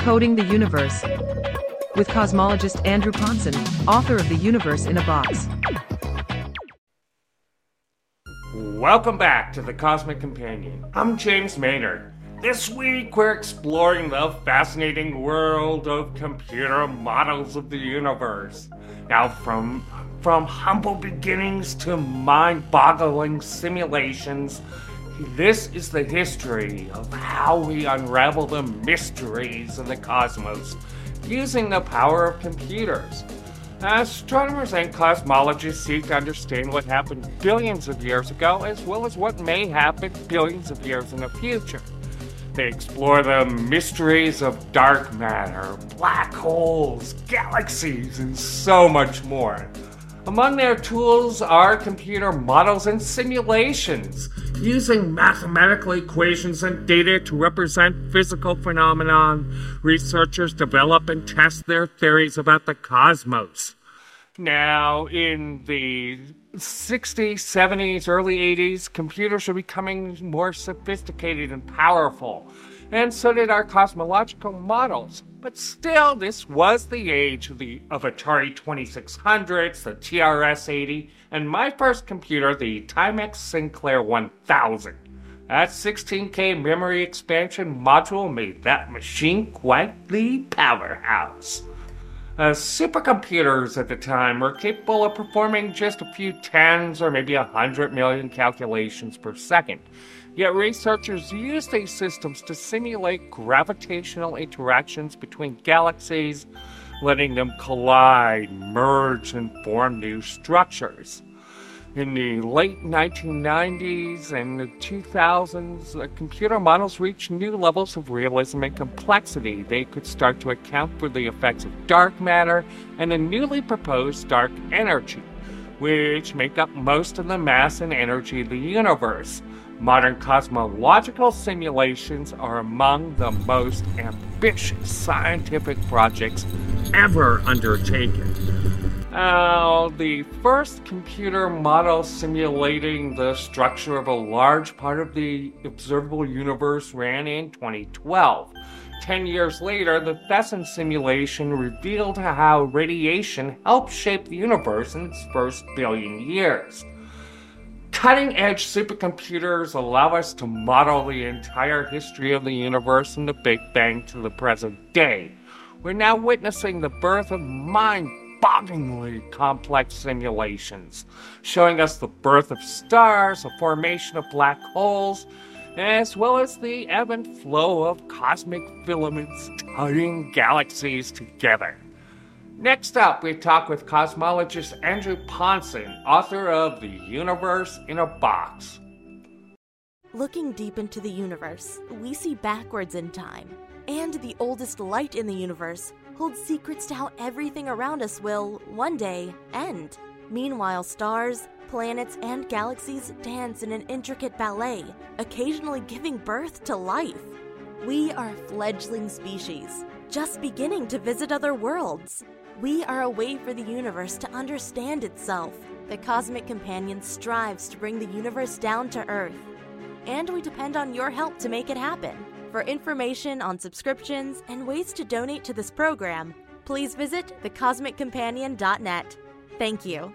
Coding the Universe. With cosmologist Andrew Pontzen, author of The Universe in a Box. Welcome back to the Cosmic Companion. I'm James Maynard. This week we're exploring the fascinating world of computer models of the universe. Now, from from humble beginnings to mind-boggling simulations, this is the history of how we unravel the mysteries of the cosmos using the power of computers. Astronomers and cosmologists seek to understand what happened billions of years ago as well as what may happen billions of years in the future. They explore the mysteries of dark matter, black holes, galaxies, and so much more. Among their tools are computer models and simulations, using mathematical equations and data to represent physical phenomenon. Researchers develop and test their theories about the cosmos. Now, in the 60s, 70s, early 80s, computers were becoming more sophisticated and powerful, and so did our cosmological models. But still, this was the age of the of Atari 2600s, the TRS-80, and my first computer, the Timex Sinclair 1000. That 16K memory expansion module made that machine quite the powerhouse. Uh, supercomputers at the time were capable of performing just a few tens or maybe a hundred million calculations per second. Yet researchers used these systems to simulate gravitational interactions between galaxies, letting them collide, merge, and form new structures. In the late 1990s and the 2000s, uh, computer models reached new levels of realism and complexity. They could start to account for the effects of dark matter and the newly proposed dark energy, which make up most of the mass and energy of the universe. Modern cosmological simulations are among the most ambitious scientific projects ever undertaken. Uh, the first computer model simulating the structure of a large part of the observable universe ran in 2012. Ten years later, the Thesan simulation revealed how radiation helped shape the universe in its first billion years. Cutting edge supercomputers allow us to model the entire history of the universe from the Big Bang to the present day. We're now witnessing the birth of mind bogglingly complex simulations, showing us the birth of stars, the formation of black holes, as well as the ebb and flow of cosmic filaments tying galaxies together. Next up, we talk with cosmologist Andrew Pontzen, author of The Universe in a Box. Looking deep into the universe, we see backwards in time, and the oldest light in the universe holds secrets to how everything around us will, one day, end. Meanwhile, stars, planets, and galaxies dance in an intricate ballet, occasionally giving birth to life. We are a fledgling species, just beginning to visit other worlds. We are a way for the universe to understand itself. The Cosmic Companion strives to bring the universe down to Earth, and we depend on your help to make it happen. For information on subscriptions and ways to donate to this program, please visit thecosmiccompanion.net. Thank you.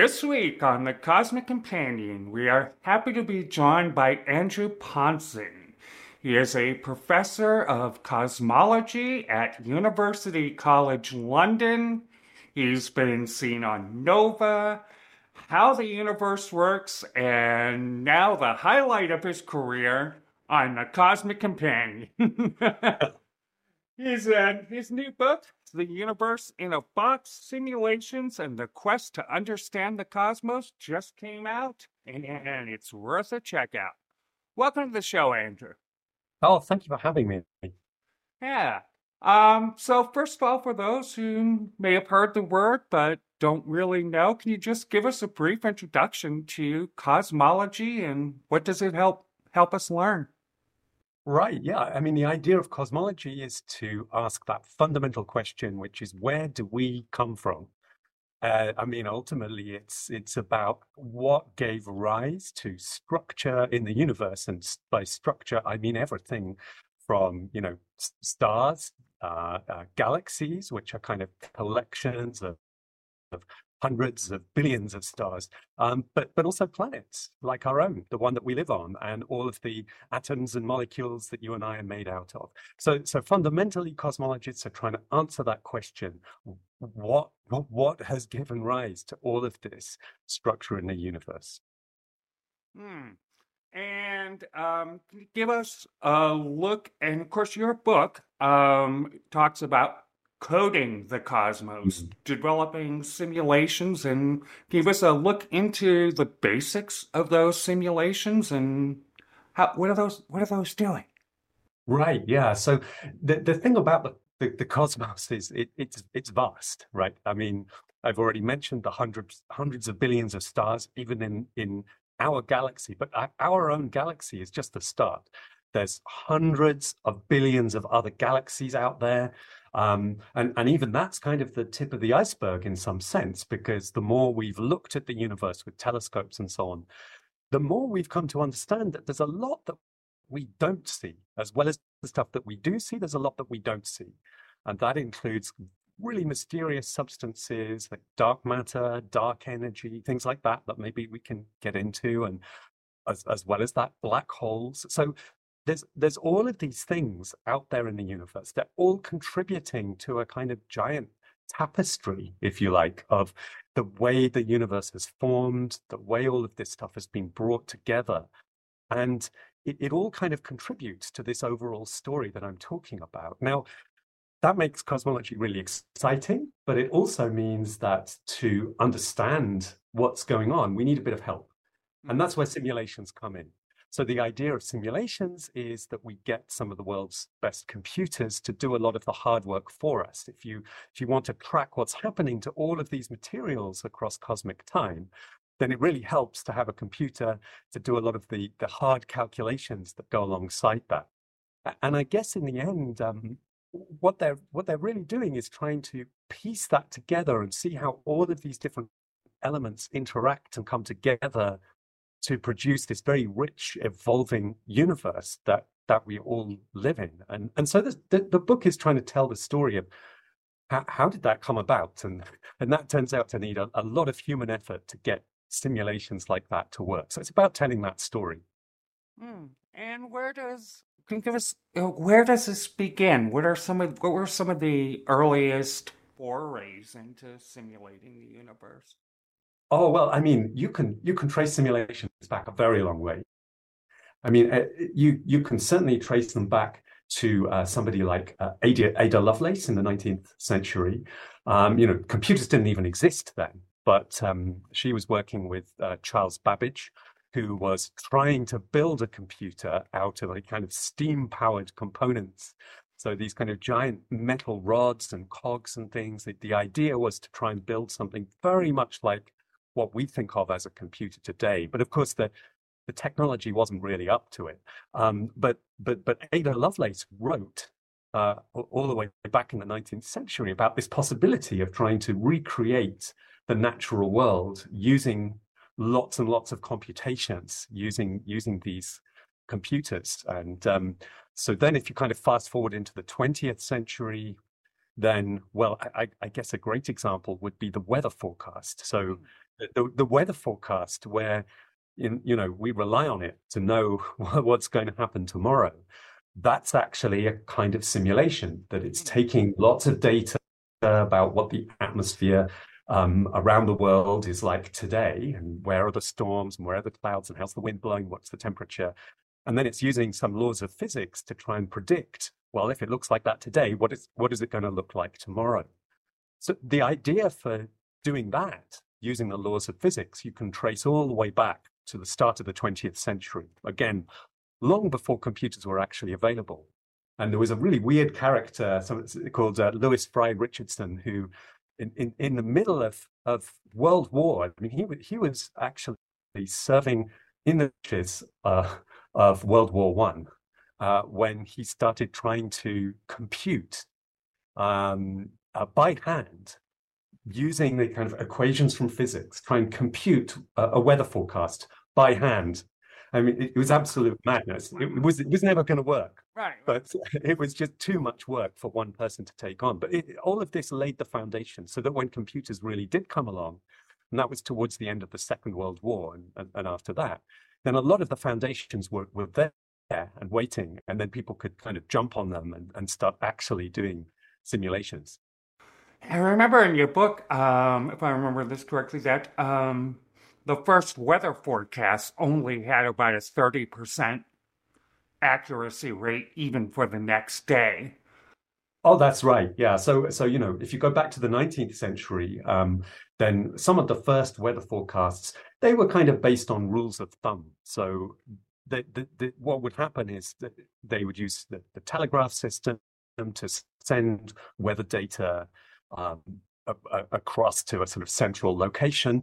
This week on The Cosmic Companion, we are happy to be joined by Andrew Pontzen. He is a professor of cosmology at University College London. He's been seen on Nova, How the Universe Works, and now the highlight of his career on The Cosmic Companion. his, his new book, The Universe in a Box Simulations and the Quest to Understand the Cosmos, just came out, and it's worth a check out. Welcome to the show, Andrew. Oh, thank you for having me. Yeah. Um, so first of all, for those who may have heard the word but don't really know, can you just give us a brief introduction to cosmology and what does it help help us learn? Right, yeah. I mean, the idea of cosmology is to ask that fundamental question, which is where do we come from? Uh, I mean, ultimately, it's it's about what gave rise to structure in the universe, and by structure, I mean everything from you know stars, uh, uh, galaxies, which are kind of collections of, of hundreds of billions of stars, um, but but also planets like our own, the one that we live on, and all of the atoms and molecules that you and I are made out of. So so fundamentally, cosmologists are trying to answer that question: what what has given rise to all of this structure in the universe? Hmm. And um, give us a look, and of course, your book um, talks about coding the cosmos, mm-hmm. developing simulations, and give us a look into the basics of those simulations and how what are those what are those doing? Right. Yeah. So the the thing about the the, the cosmos is it, it's it's vast, right? I mean, I've already mentioned the hundreds hundreds of billions of stars, even in in our galaxy, but our own galaxy is just the start. There's hundreds of billions of other galaxies out there. Um, and, and even that's kind of the tip of the iceberg in some sense, because the more we've looked at the universe with telescopes and so on, the more we've come to understand that there's a lot that we don't see, as well as the stuff that we do see, there's a lot that we don't see. And that includes really mysterious substances like dark matter, dark energy, things like that, that maybe we can get into, and as, as well as that, black holes. So there's there's all of these things out there in the universe. They're all contributing to a kind of giant tapestry, if you like, of the way the universe has formed, the way all of this stuff has been brought together. And it, it all kind of contributes to this overall story that I'm talking about. Now, that makes cosmology really exciting, but it also means that to understand what's going on, we need a bit of help. And hmm. that's where simulations come in. So the idea of simulations is that we get some of the world's best computers to do a lot of the hard work for us. If you if you want to track what's happening to all of these materials across cosmic time, then it really helps to have a computer to do a lot of the the hard calculations that go alongside that. And I guess in the end, um, what they're what they're really doing is trying to piece that together and see how all of these different elements interact and come together to produce this very rich, evolving universe that that we all live in. And and so the, the book is trying to tell the story of how, how did that come about, and and that turns out to need a, a lot of human effort to get simulations like that to work. So it's about telling that story. Mm. And where does can you give us uh, where does this begin? What are some of what were some of the earliest forays into simulating the universe? Oh well, I mean, you can you can trace simulations back a very long way. I mean, uh, you you can certainly trace them back to uh, somebody like uh, Ada, Ada Lovelace in the 19th century. Um, you know, computers didn't even exist then, but um, she was working with uh, Charles Babbage, who was trying to build a computer out of a kind of steam-powered components. So these kind of giant metal rods and cogs and things. The, the idea was to try and build something very much like what we think of as a computer today. But of course, the the technology wasn't really up to it. Um, but but but Ada Lovelace wrote uh, all the way back in the 19th century about this possibility of trying to recreate the natural world using lots and lots of computations using using these computers. And um, so then, if you kind of fast forward into the 20th century, then well, I, I guess a great example would be the weather forecast. So hmm the, the weather forecast where in, you know we rely on it to know what's going to happen tomorrow that's actually a kind of simulation that it's mm. taking lots of data about what the atmosphere um, around the world is like today and where are the storms and where are the clouds and how's the wind blowing what's the temperature and then it's using some laws of physics to try and predict well if it looks like that today what is what is it going to look like tomorrow so the idea for doing that using the laws of physics, you can trace all the way back to the start of the 20th century. Again, long before computers were actually available. And there was a really weird character called uh, Lewis Fry Richardson, who, in, in, in the middle of, of World War, I mean, he, he was actually serving in the trenches uh, of World War One uh, when he started trying to compute um, uh, by hand using the kind of equations from physics, try and compute a, a weather forecast by hand. I mean, it, it was absolute madness. It, was it was never going to work. Right. But it was just too much work for one person to take on. But it, all of this laid the foundation so that when computers really did come along, and that was towards the end of the Second World War and, and, and after that, then a lot of the foundations were, were there and waiting, and then people could kind of jump on them and, and start actually doing simulations. I remember in your book, um, if I remember this correctly, that um, the first weather forecast only had about a 30% accuracy rate even for the next day. Oh, that's right. Yeah. So, so you know, if you go back to the 19th century, um, then some of the first weather forecasts they were kind of based on rules of thumb. So, the, the, the, what would happen is that they would use the, the telegraph system to send weather data um, across to a sort of central location.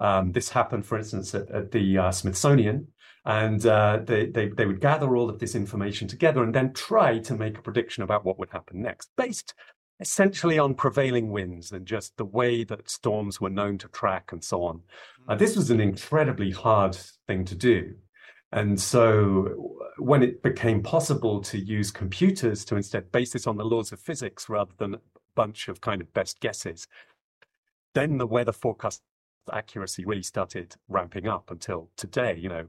Um, this happened, for instance, at, at the uh, Smithsonian, and uh, they, they, they would gather all of this information together and then try to make a prediction about what would happen next, based essentially on prevailing winds and just the way that storms were known to track and so on. Uh, this was an incredibly hard thing to do. And so when it became possible to use computers to instead base this on the laws of physics rather than bunch of kind of best guesses, then the weather forecast accuracy really started ramping up until today. You know,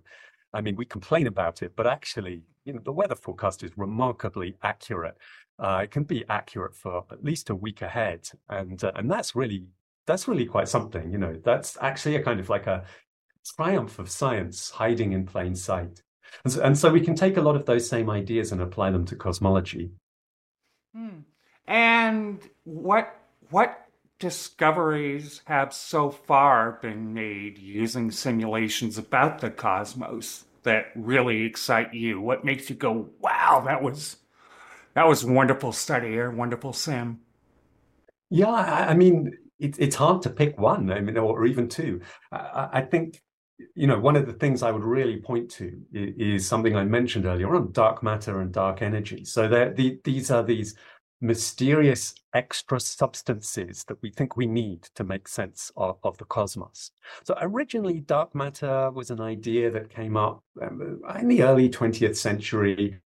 I mean, we complain about it, but actually, you know, the weather forecast is remarkably accurate. Uh, it can be accurate for at least a week ahead, and uh, and that's really that's really quite something. You know, that's actually a kind of like a triumph of science hiding in plain sight. And so, and so we can take a lot of those same ideas and apply them to cosmology. Hmm. And what what discoveries have so far been made using simulations about the cosmos that really excite you? What makes you go, "Wow, that was that was wonderful study or wonderful sim"? Yeah, I, mean, it, it's hard to pick one. I mean, or, even two. I, I think you know, one of the things I would really point to is, something I mentioned earlier on dark matter and dark energy. So the, these are these mysterious extra substances that we think we need to make sense of, of, the cosmos. So originally, dark matter was an idea that came up um, in the early 20th century.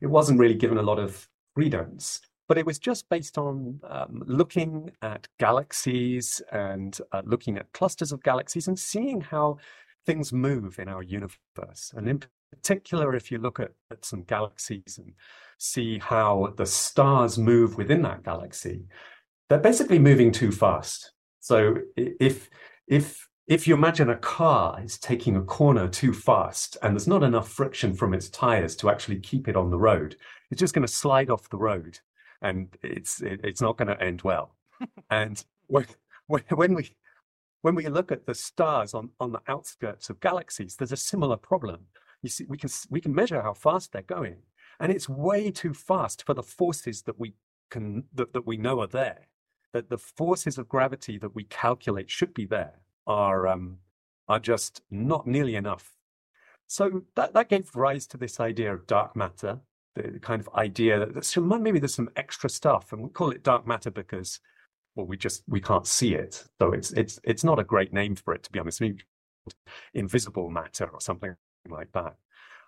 It wasn't really given a lot of credence but it was just based on um, looking at galaxies and uh, looking at clusters of galaxies and seeing how things move in our universe. And in particular, if you look at, at some galaxies and see how the stars move within that galaxy, they're basically moving too fast. So if if if you imagine a car is taking a corner too fast and there's not enough friction from its tires to actually keep it on the road, it's just going to slide off the road and it's it, it's not going to end well. and when, when we when we look at the stars on, on the outskirts of galaxies, there's a similar problem. You see, we can we can measure how fast they're going, and it's way too fast for the forces that we can that, that we know are there. That the forces of gravity that we calculate should be there are um, are just not nearly enough. So that, that gave rise to this idea of dark matter, the kind of idea that some, maybe there's some extra stuff, and we call it dark matter because, well, we just we can't see it. So it's it's it's not a great name for it, to be honest. Maybe invisible matter or something like that.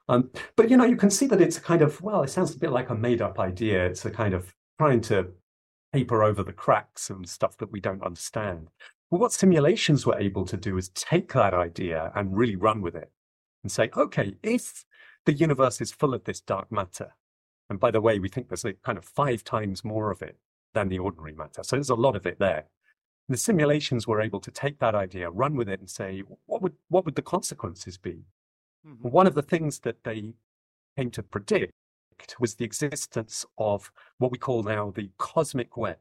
Um, but you know, you can see that it's a kind of well, it sounds a bit like a made-up idea. It's a kind of trying to paper over the cracks and stuff that we don't understand. Well, what simulations were able to do is take that idea and really run with it and say, okay, if the universe is full of this dark matter. And by the way, we think there's a kind of five times more of it than the ordinary matter. So there's a lot of it there. The simulations were able to take that idea, run with it, and say, what would what would the consequences be? Mm-hmm. One of the things that they came to predict was the existence of what we call now the cosmic web.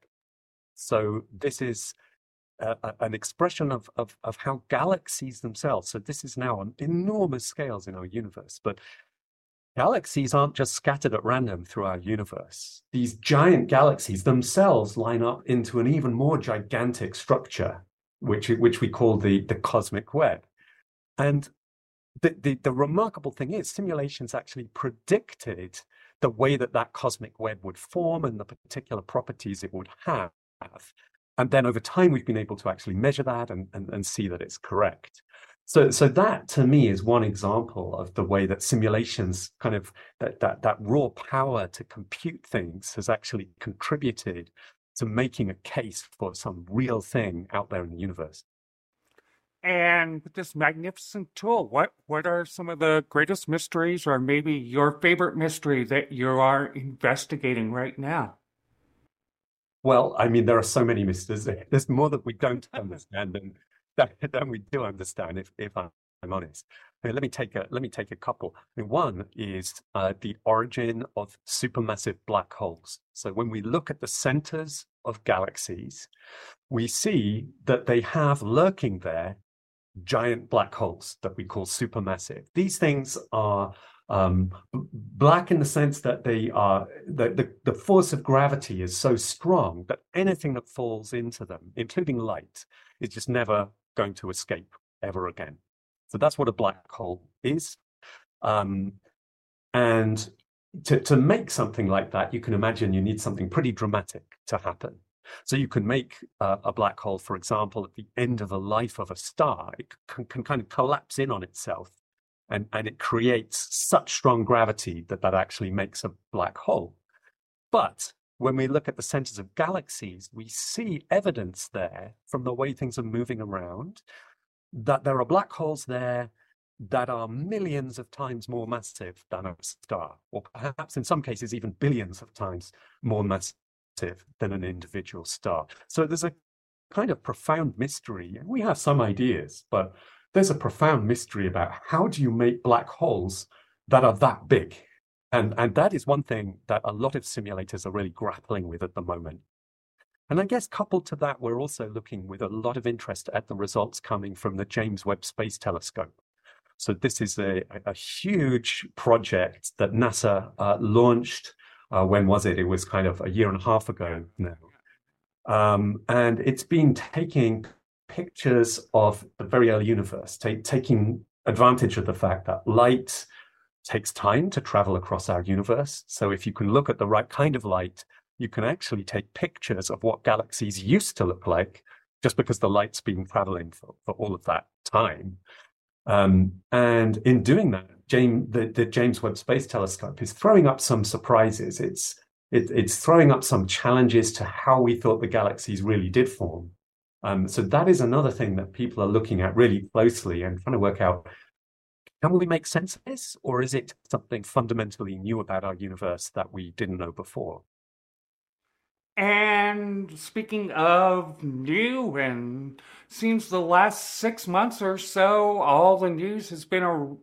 So this is an expression of, of, of how galaxies themselves. So this is now on enormous scales in our universe, but Galaxies aren't just scattered at random through our universe. These giant galaxies themselves line up into an even more gigantic structure, which, which we call the, the cosmic web. And the, the, the remarkable thing is, simulations actually predicted the way that that cosmic web would form and the particular properties it would have And then over time, we've been able to actually measure that and, and, and see that it's correct. So, so that to me is one example of the way that simulations kind of that, that, that raw power to compute things has actually contributed to making a case for some real thing out there in the universe. And with this magnificent tool, what what are some of the greatest mysteries, or maybe your favorite mystery that you are investigating right now? Well, I mean, there are so many mysteries. There's more that we don't understand than than we do understand. If if I'm honest, I mean, let me take a let me take a couple. I mean, one is uh, the origin of supermassive black holes. So when we look at the centers of galaxies, we see that they have lurking there giant black holes that we call supermassive. These things are um, black in the sense that they are the, the, the force of gravity is so strong that anything that falls into them, including light, is just never going to escape ever again. So that's what a black hole is. Um, and to, to make something like that, you can imagine you need something pretty dramatic to happen. So you can make uh, a black hole, for example, at the end of the life of a star, it can, can kind of collapse in on itself and, and it creates such strong gravity that that actually makes a black hole. But when we look at the centers of galaxies, we see evidence there from the way things are moving around that there are black holes there that are millions of times more massive than a star, or perhaps in some cases even billions of times more massive than an individual star. So there's a kind of profound mystery. We have some ideas, but there's a profound mystery about how do you make black holes that are that big? And, and that is one thing that a lot of simulators are really grappling with at the moment. And I guess coupled to that, we're also looking with a lot of interest at the results coming from the James Webb Space Telescope. So this is a, a huge project that NASA uh, launched uh, when was it? It was kind of a year and a half ago now. Um, and it's been taking pictures of the very early universe, taking advantage of the fact that light takes time to travel across our universe. So if you can look at the right kind of light, you can actually take pictures of what galaxies used to look like just because the light's been traveling for, for all of that time. Um, and in doing that, James, the, the, James Webb Space Telescope is throwing up some surprises. It's it, it's throwing up some challenges to how we thought the galaxies really did form. Um, so that is another thing that people are looking at really closely and trying to work out: can we make sense of this, or is it something fundamentally new about our universe that we didn't know before? And speaking of new, and seems the last six months or so, all the news has been a,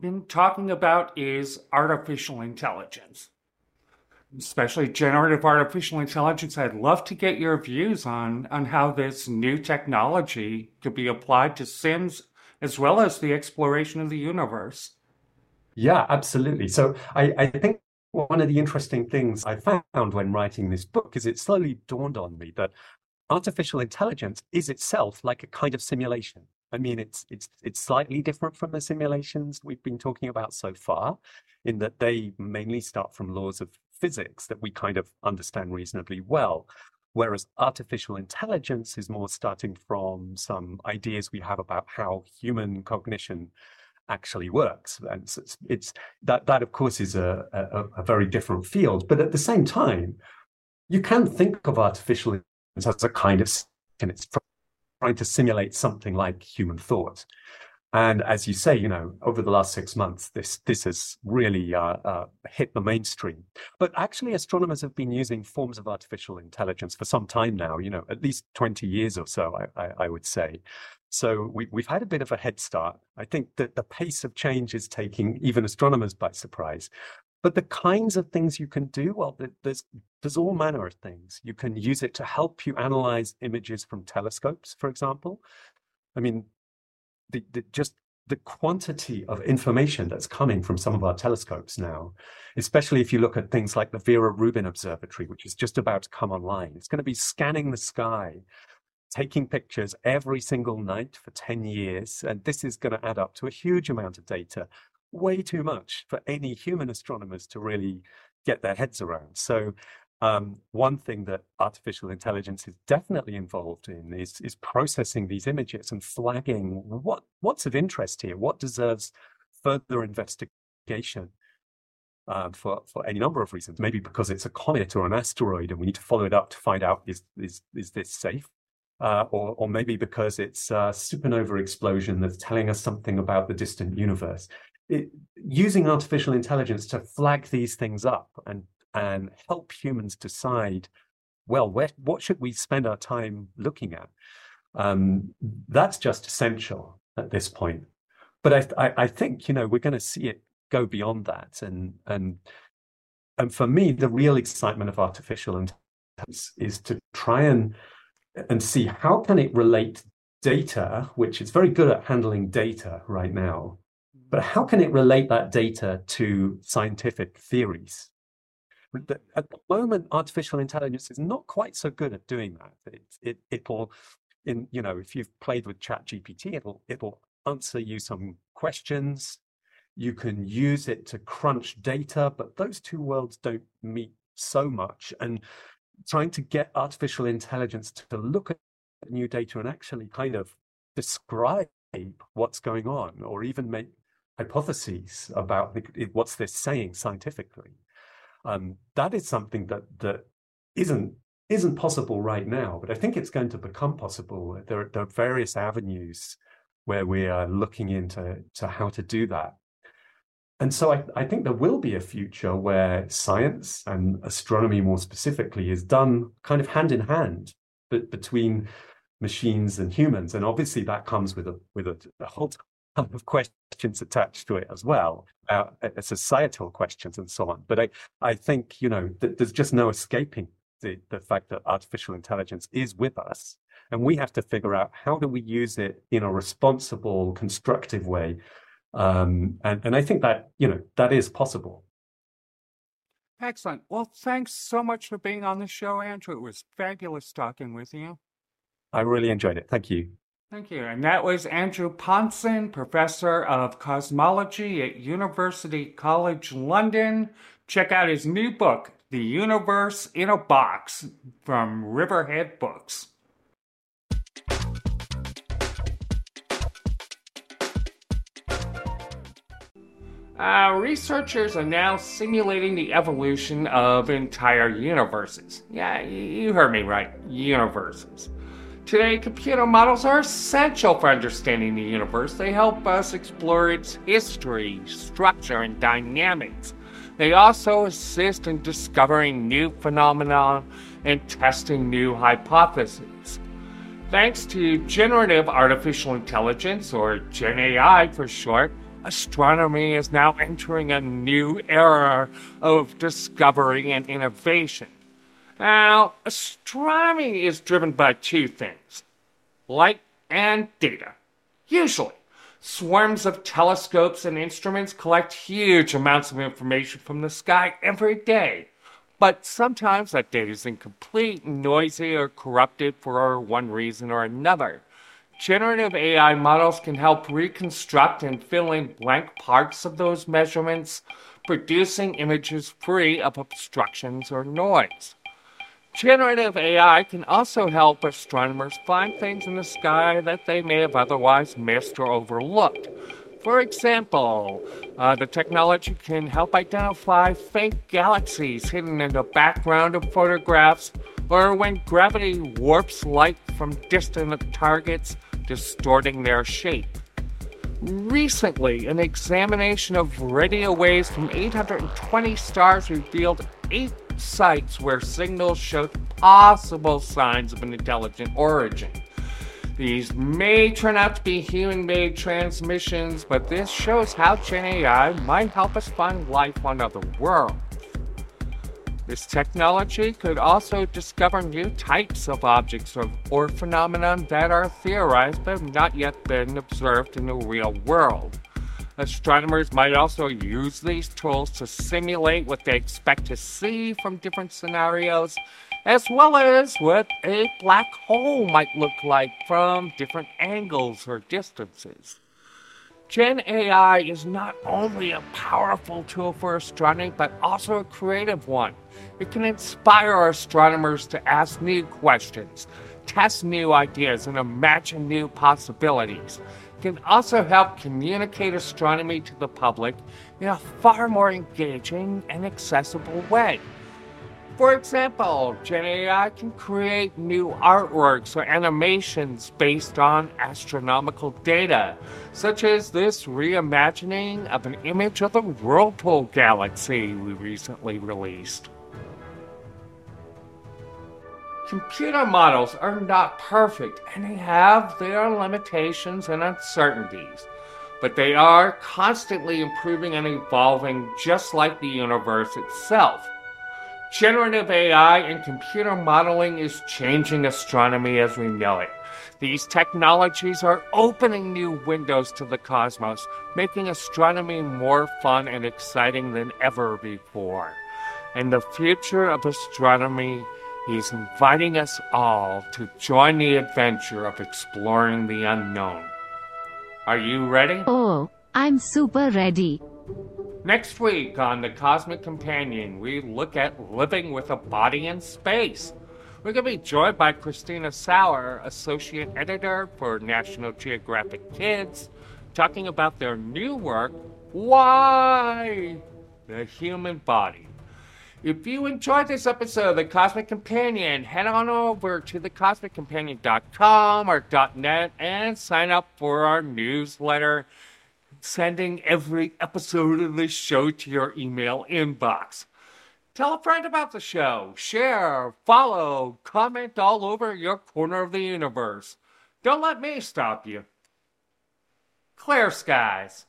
been talking about is artificial intelligence, especially generative artificial intelligence. I'd love to get your views on on how this new technology could be applied to Sims as well as the exploration of the universe. Yeah, absolutely. So I, I think one of the interesting things I found when writing this book is it slowly dawned on me that artificial intelligence is itself like a kind of simulation. I mean, it's it's it's slightly different from the simulations we've been talking about so far, in that they mainly start from laws of physics that we kind of understand reasonably well. Whereas artificial intelligence is more starting from some ideas we have about how human cognition actually works. And it's, it's that that of course is a, a, a very different field. But at the same time, you can think of artificial intelligence as a kind of and it's trying to simulate something like human thought. And as you say, you know, over the last six months, this this has really uh, uh, hit the mainstream. But actually, astronomers have been using forms of artificial intelligence for some time now. You know, at least twenty years or so, I, I, I would say. So we, we've had a bit of a head start. I think that the pace of change is taking even astronomers by surprise. But the kinds of things you can do, well, there's there's all manner of things. You can use it to help you analyze images from telescopes, for example. I mean, the, the just the quantity of information that's coming from some of our telescopes now, especially if you look at things like the Vera Rubin Observatory, which is just about to come online. It's going to be scanning the sky taking pictures every single night for 10 years. And this is going to add up to a huge amount of data, way too much for any human astronomers to really get their heads around. So um, one thing that artificial intelligence is definitely involved in is is processing these images and flagging what what's of interest here, what deserves further investigation. Uh, for for any number of reasons, maybe because it's a comet or an asteroid, and we need to follow it up to find out is is is this safe, uh, or or maybe because it's a supernova explosion that's telling us something about the distant universe. It, using artificial intelligence to flag these things up and and help humans decide, well, where, what should we spend our time looking at? Um, that's just essential at this point. But I, I, I think you know we're going to see it go beyond that, and and and for me, the real excitement of artificial intelligence is to try and and see how can it relate data, which is very good at handling data right now, but how can it relate that data to scientific theories? at the moment, artificial intelligence is not quite so good at doing that. It, it, it'll, in you know, if you've played with Chat GPT, it'll it'll answer you some questions. You can use it to crunch data, but those two worlds don't meet so much. And trying to get artificial intelligence to look at new data and actually kind of describe what's going on, or even make hypotheses about what's this saying scientifically um, that is something that that isn't isn't possible right now, but I think it's going to become possible. There, there are various avenues where we are looking into to how to do that. And so I, I think there will be a future where science and astronomy more specifically is done kind of hand in hand but between machines and humans. And obviously that comes with a with a, a whole of questions attached to it as well, uh, societal questions and so on. But I, I think, you know, th- there's just no escaping the, the fact that artificial intelligence is with us. And we have to figure out how do we use it in a responsible, constructive way. Um, and, and I think that, you know, that is possible. Excellent. Well, thanks so much for being on the show, Andrew. It was fabulous talking with you. I really enjoyed it. Thank you. Thank you. And that was Andrew Pontzen, Professor of Cosmology at University College London. Check out his new book, The Universe in a Box, from Riverhead Books. Uh, researchers are now simulating the evolution of entire universes. Yeah, you heard me right. Universes. Today, computer models are essential for understanding the universe. They help us explore its history, structure, and dynamics. They also assist in discovering new phenomena and testing new hypotheses. Thanks to generative artificial intelligence, or GenAI for short, astronomy is now entering a new era of discovery and innovation. Now, astronomy is driven by two things light and data. Usually, swarms of telescopes and instruments collect huge amounts of information from the sky every day. But sometimes that data is incomplete, noisy, or corrupted for one reason or another. Generative AI models can help reconstruct and fill in blank parts of those measurements, producing images free of obstructions or noise. Generative AI can also help astronomers find things in the sky that they may have otherwise missed or overlooked. For example, uh, the technology can help identify faint galaxies hidden in the background of photographs, or when gravity warps light from distant targets, distorting their shape. Recently, an examination of radio waves from 820 stars revealed eight sites where signals showed possible signs of an intelligent origin. These may turn out to be human made transmissions, but this shows how Gen AI might help us find life on other worlds. This technology could also discover new types of objects or, or phenomena that are theorized but have not yet been observed in the real world. Astronomers might also use these tools to simulate what they expect to see from different scenarios, as well as what a black hole might look like from different angles or distances. Gen AI is not only a powerful tool for astronomy, but also a creative one. It can inspire our astronomers to ask new questions, test new ideas, and imagine new possibilities. Can also help communicate astronomy to the public in a far more engaging and accessible way. For example, GenAI can create new artworks or animations based on astronomical data, such as this reimagining of an image of the Whirlpool galaxy we recently released. Computer models are not perfect and they have their limitations and uncertainties, but they are constantly improving and evolving just like the universe itself. Generative AI and computer modeling is changing astronomy as we know it. These technologies are opening new windows to the cosmos, making astronomy more fun and exciting than ever before. And the future of astronomy is inviting us all to join the adventure of exploring the unknown. Are you ready? Oh, I'm super ready. Next week on The Cosmic Companion, we look at living with a body in space. We're going to be joined by Christina Sauer, Associate Editor for National Geographic Kids, talking about their new work, Why? The Human Body. If you enjoyed this episode of The Cosmic Companion, head on over to thecosmiccompanion.com or .net and sign up for our newsletter sending every episode of this show to your email inbox. Tell a friend about the show, share, follow, comment all over your corner of the universe. Don't let me stop you. Clear skies.